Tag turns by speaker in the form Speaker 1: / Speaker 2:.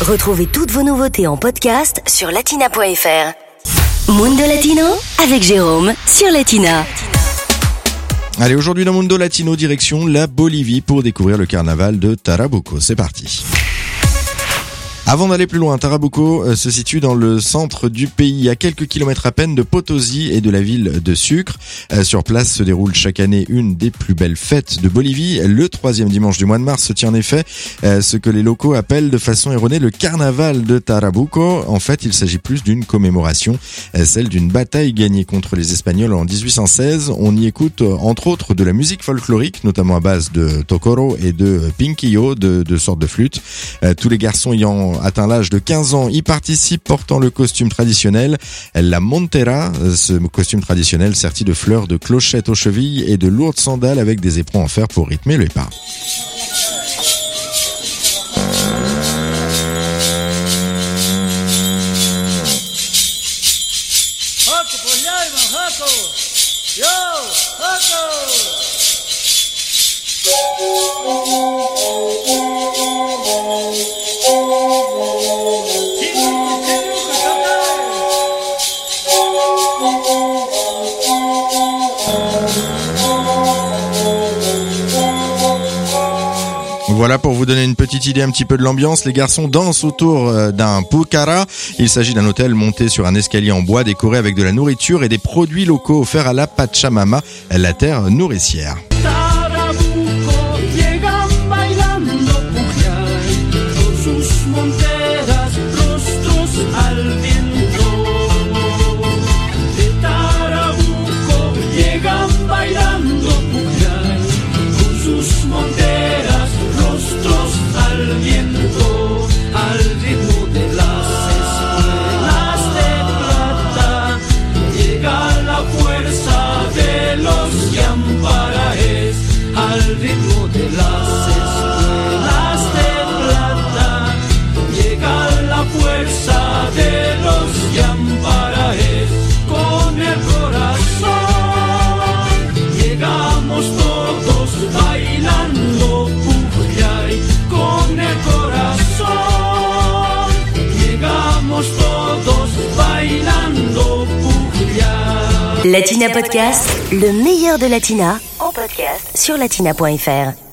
Speaker 1: Retrouvez toutes vos nouveautés en podcast sur latina.fr. Mundo Latino avec Jérôme sur Latina.
Speaker 2: Allez, aujourd'hui dans Mundo Latino, direction la Bolivie pour découvrir le carnaval de Tarabuco. C'est parti. Avant d'aller plus loin, Tarabuco euh, se situe dans le centre du pays, à quelques kilomètres à peine de Potosi et de la ville de Sucre. Euh, sur place se déroule chaque année une des plus belles fêtes de Bolivie. Le troisième dimanche du mois de mars se tient en effet euh, ce que les locaux appellent de façon erronée le carnaval de Tarabuco. En fait, il s'agit plus d'une commémoration, celle d'une bataille gagnée contre les Espagnols en 1816. On y écoute entre autres de la musique folklorique, notamment à base de tokoro et de pinquillo, de, de sortes de flûtes. Tous les garçons ayant atteint l'âge de 15 ans. Y participe portant le costume traditionnel, la montera, ce costume traditionnel serti de fleurs de clochettes aux chevilles et de lourdes sandales avec des éperons en fer pour rythmer le pas. Voilà pour vous donner une petite idée un petit peu de l'ambiance. Les garçons dansent autour euh, d'un pucara. Il s'agit d'un hôtel monté sur un escalier en bois décoré avec de la nourriture et des produits locaux offerts à la Pachamama, la terre nourricière.
Speaker 1: Latina Podcast, le meilleur de Latina, en podcast sur latina.fr.